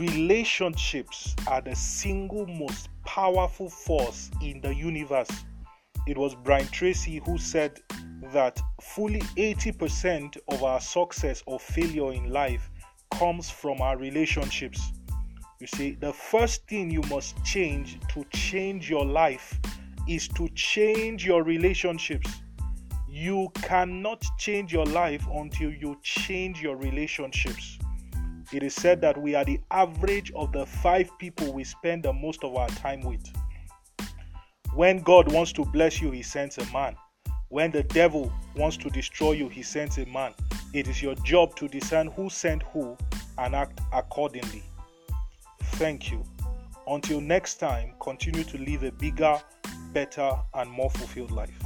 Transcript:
relationships are the single most powerful force in the universe. It was Brian Tracy who said that fully 80% of our success or failure in life comes from our relationships. You see, the first thing you must change to change your life is to change your relationships. You cannot change your life until you change your relationships. It is said that we are the average of the five people we spend the most of our time with. When God wants to bless you, He sends a man. When the devil wants to destroy you, he sends a man. It is your job to discern who sent who and act accordingly. Thank you. Until next time, continue to live a bigger, better, and more fulfilled life.